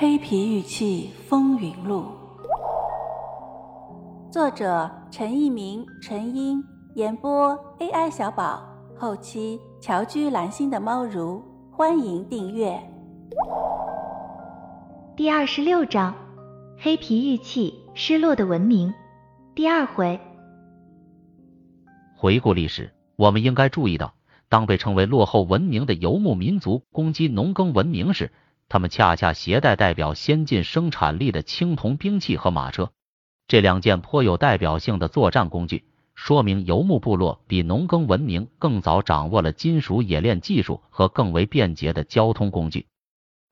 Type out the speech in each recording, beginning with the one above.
黑皮玉器风云录》，作者陈一鸣、陈英，演播 AI 小宝，后期乔居蓝心的猫如，欢迎订阅。第二十六章：黑皮玉器失落的文明。第二回。回顾历史，我们应该注意到，当被称为落后文明的游牧民族攻击农耕文明时，他们恰恰携带代表先进生产力的青铜兵器和马车，这两件颇有代表性的作战工具，说明游牧部落比农耕文明更早掌握了金属冶炼技术和更为便捷的交通工具。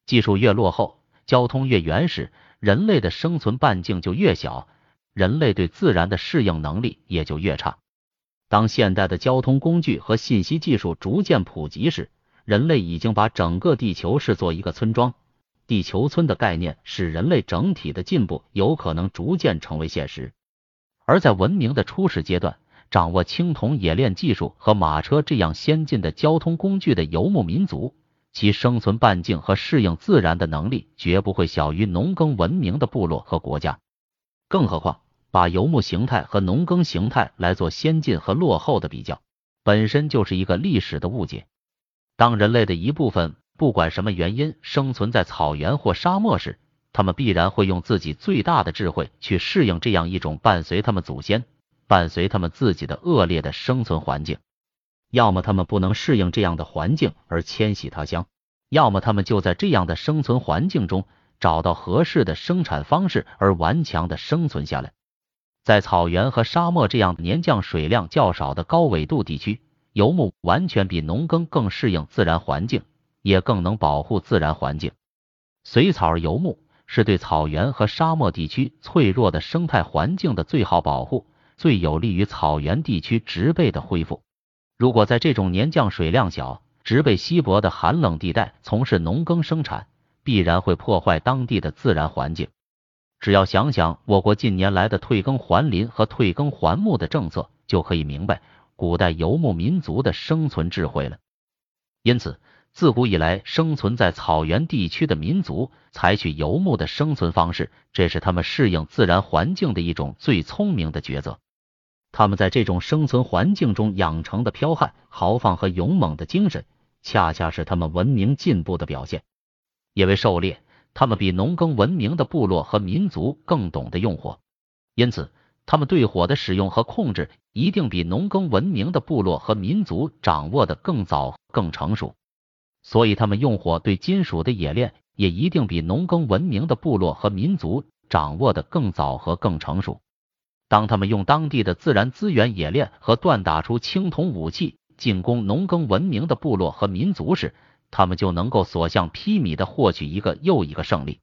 技术越落后，交通越原始，人类的生存半径就越小，人类对自然的适应能力也就越差。当现代的交通工具和信息技术逐渐普及时，人类已经把整个地球视作一个村庄。地球村的概念使人类整体的进步有可能逐渐成为现实。而在文明的初始阶段，掌握青铜冶炼技术和马车这样先进的交通工具的游牧民族，其生存半径和适应自然的能力绝不会小于农耕文明的部落和国家。更何况，把游牧形态和农耕形态来做先进和落后的比较，本身就是一个历史的误解。当人类的一部分不管什么原因生存在草原或沙漠时，他们必然会用自己最大的智慧去适应这样一种伴随他们祖先、伴随他们自己的恶劣的生存环境。要么他们不能适应这样的环境而迁徙他乡，要么他们就在这样的生存环境中找到合适的生产方式而顽强的生存下来。在草原和沙漠这样年降水量较少的高纬度地区，游牧完全比农耕更适应自然环境，也更能保护自然环境。随草游牧是对草原和沙漠地区脆弱的生态环境的最好保护，最有利于草原地区植被的恢复。如果在这种年降水量小、植被稀薄的寒冷地带从事农耕生产，必然会破坏当地的自然环境。只要想想我国近年来的退耕还林和退耕还牧的政策，就可以明白古代游牧民族的生存智慧了。因此，自古以来生存在草原地区的民族采取游牧的生存方式，这是他们适应自然环境的一种最聪明的抉择。他们在这种生存环境中养成的剽悍、豪放和勇猛的精神，恰恰是他们文明进步的表现。因为狩猎。他们比农耕文明的部落和民族更懂得用火，因此他们对火的使用和控制一定比农耕文明的部落和民族掌握的更早、更成熟。所以，他们用火对金属的冶炼也一定比农耕文明的部落和民族掌握的更早和更成熟。当他们用当地的自然资源冶炼和锻打出青铜武器进攻农耕文明的部落和民族时，他们就能够所向披靡的获取一个又一个胜利，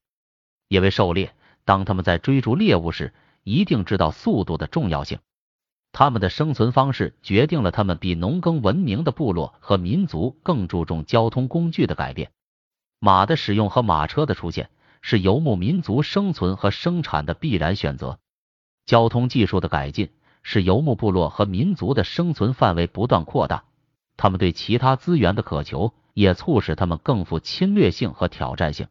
因为狩猎，当他们在追逐猎物时，一定知道速度的重要性。他们的生存方式决定了他们比农耕文明的部落和民族更注重交通工具的改变。马的使用和马车的出现，是游牧民族生存和生产的必然选择。交通技术的改进，使游牧部落和民族的生存范围不断扩大，他们对其他资源的渴求。也促使他们更富侵略性和挑战性。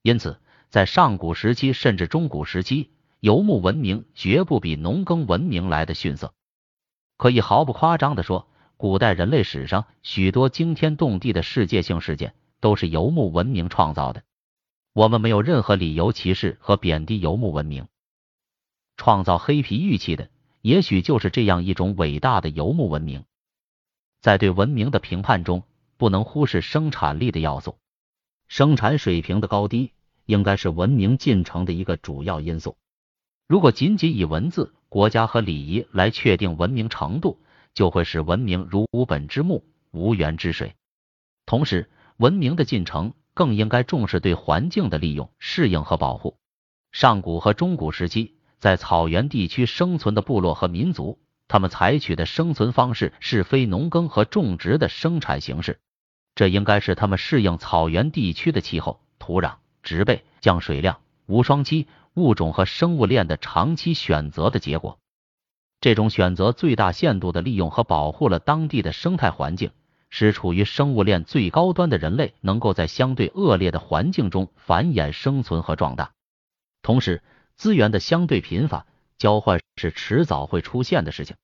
因此，在上古时期甚至中古时期，游牧文明绝不比农耕文明来的逊色。可以毫不夸张地说，古代人类史上许多惊天动地的世界性事件都是游牧文明创造的。我们没有任何理由歧视和贬低游牧文明。创造黑皮玉器的，也许就是这样一种伟大的游牧文明。在对文明的评判中。不能忽视生产力的要素，生产水平的高低应该是文明进程的一个主要因素。如果仅仅以文字、国家和礼仪来确定文明程度，就会使文明如无本之木、无源之水。同时，文明的进程更应该重视对环境的利用、适应和保护。上古和中古时期，在草原地区生存的部落和民族，他们采取的生存方式是非农耕和种植的生产形式。这应该是他们适应草原地区的气候、土壤、植被、降水量、无霜期、物种和生物链的长期选择的结果。这种选择最大限度的利用和保护了当地的生态环境，使处于生物链最高端的人类能够在相对恶劣的环境中繁衍生存和壮大。同时，资源的相对贫乏交换是迟早会出现的事情。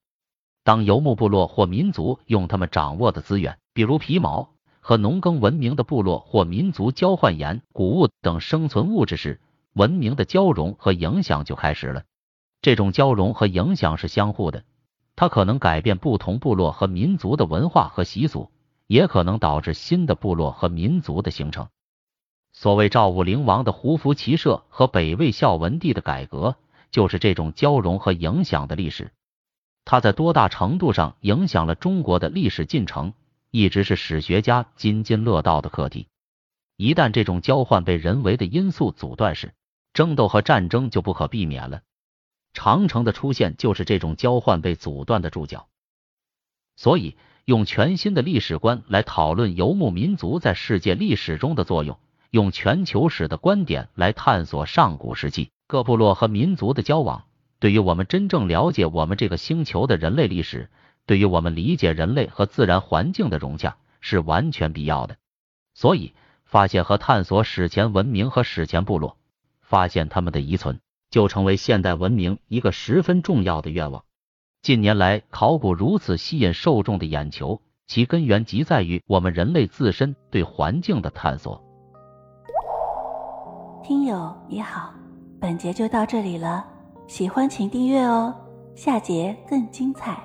当游牧部落或民族用他们掌握的资源，比如皮毛，和农耕文明的部落或民族交换盐、谷物等生存物质时，文明的交融和影响就开始了。这种交融和影响是相互的，它可能改变不同部落和民族的文化和习俗，也可能导致新的部落和民族的形成。所谓赵武灵王的胡服骑射和北魏孝文帝的改革，就是这种交融和影响的历史。它在多大程度上影响了中国的历史进程，一直是史学家津津乐道的课题。一旦这种交换被人为的因素阻断时，争斗和战争就不可避免了。长城的出现就是这种交换被阻断的注脚。所以，用全新的历史观来讨论游牧民族在世界历史中的作用，用全球史的观点来探索上古时期各部落和民族的交往。对于我们真正了解我们这个星球的人类历史，对于我们理解人类和自然环境的融洽是完全必要的。所以，发现和探索史前文明和史前部落，发现他们的遗存，就成为现代文明一个十分重要的愿望。近年来，考古如此吸引受众的眼球，其根源即在于我们人类自身对环境的探索。听友你好，本节就到这里了。喜欢请订阅哦，下节更精彩。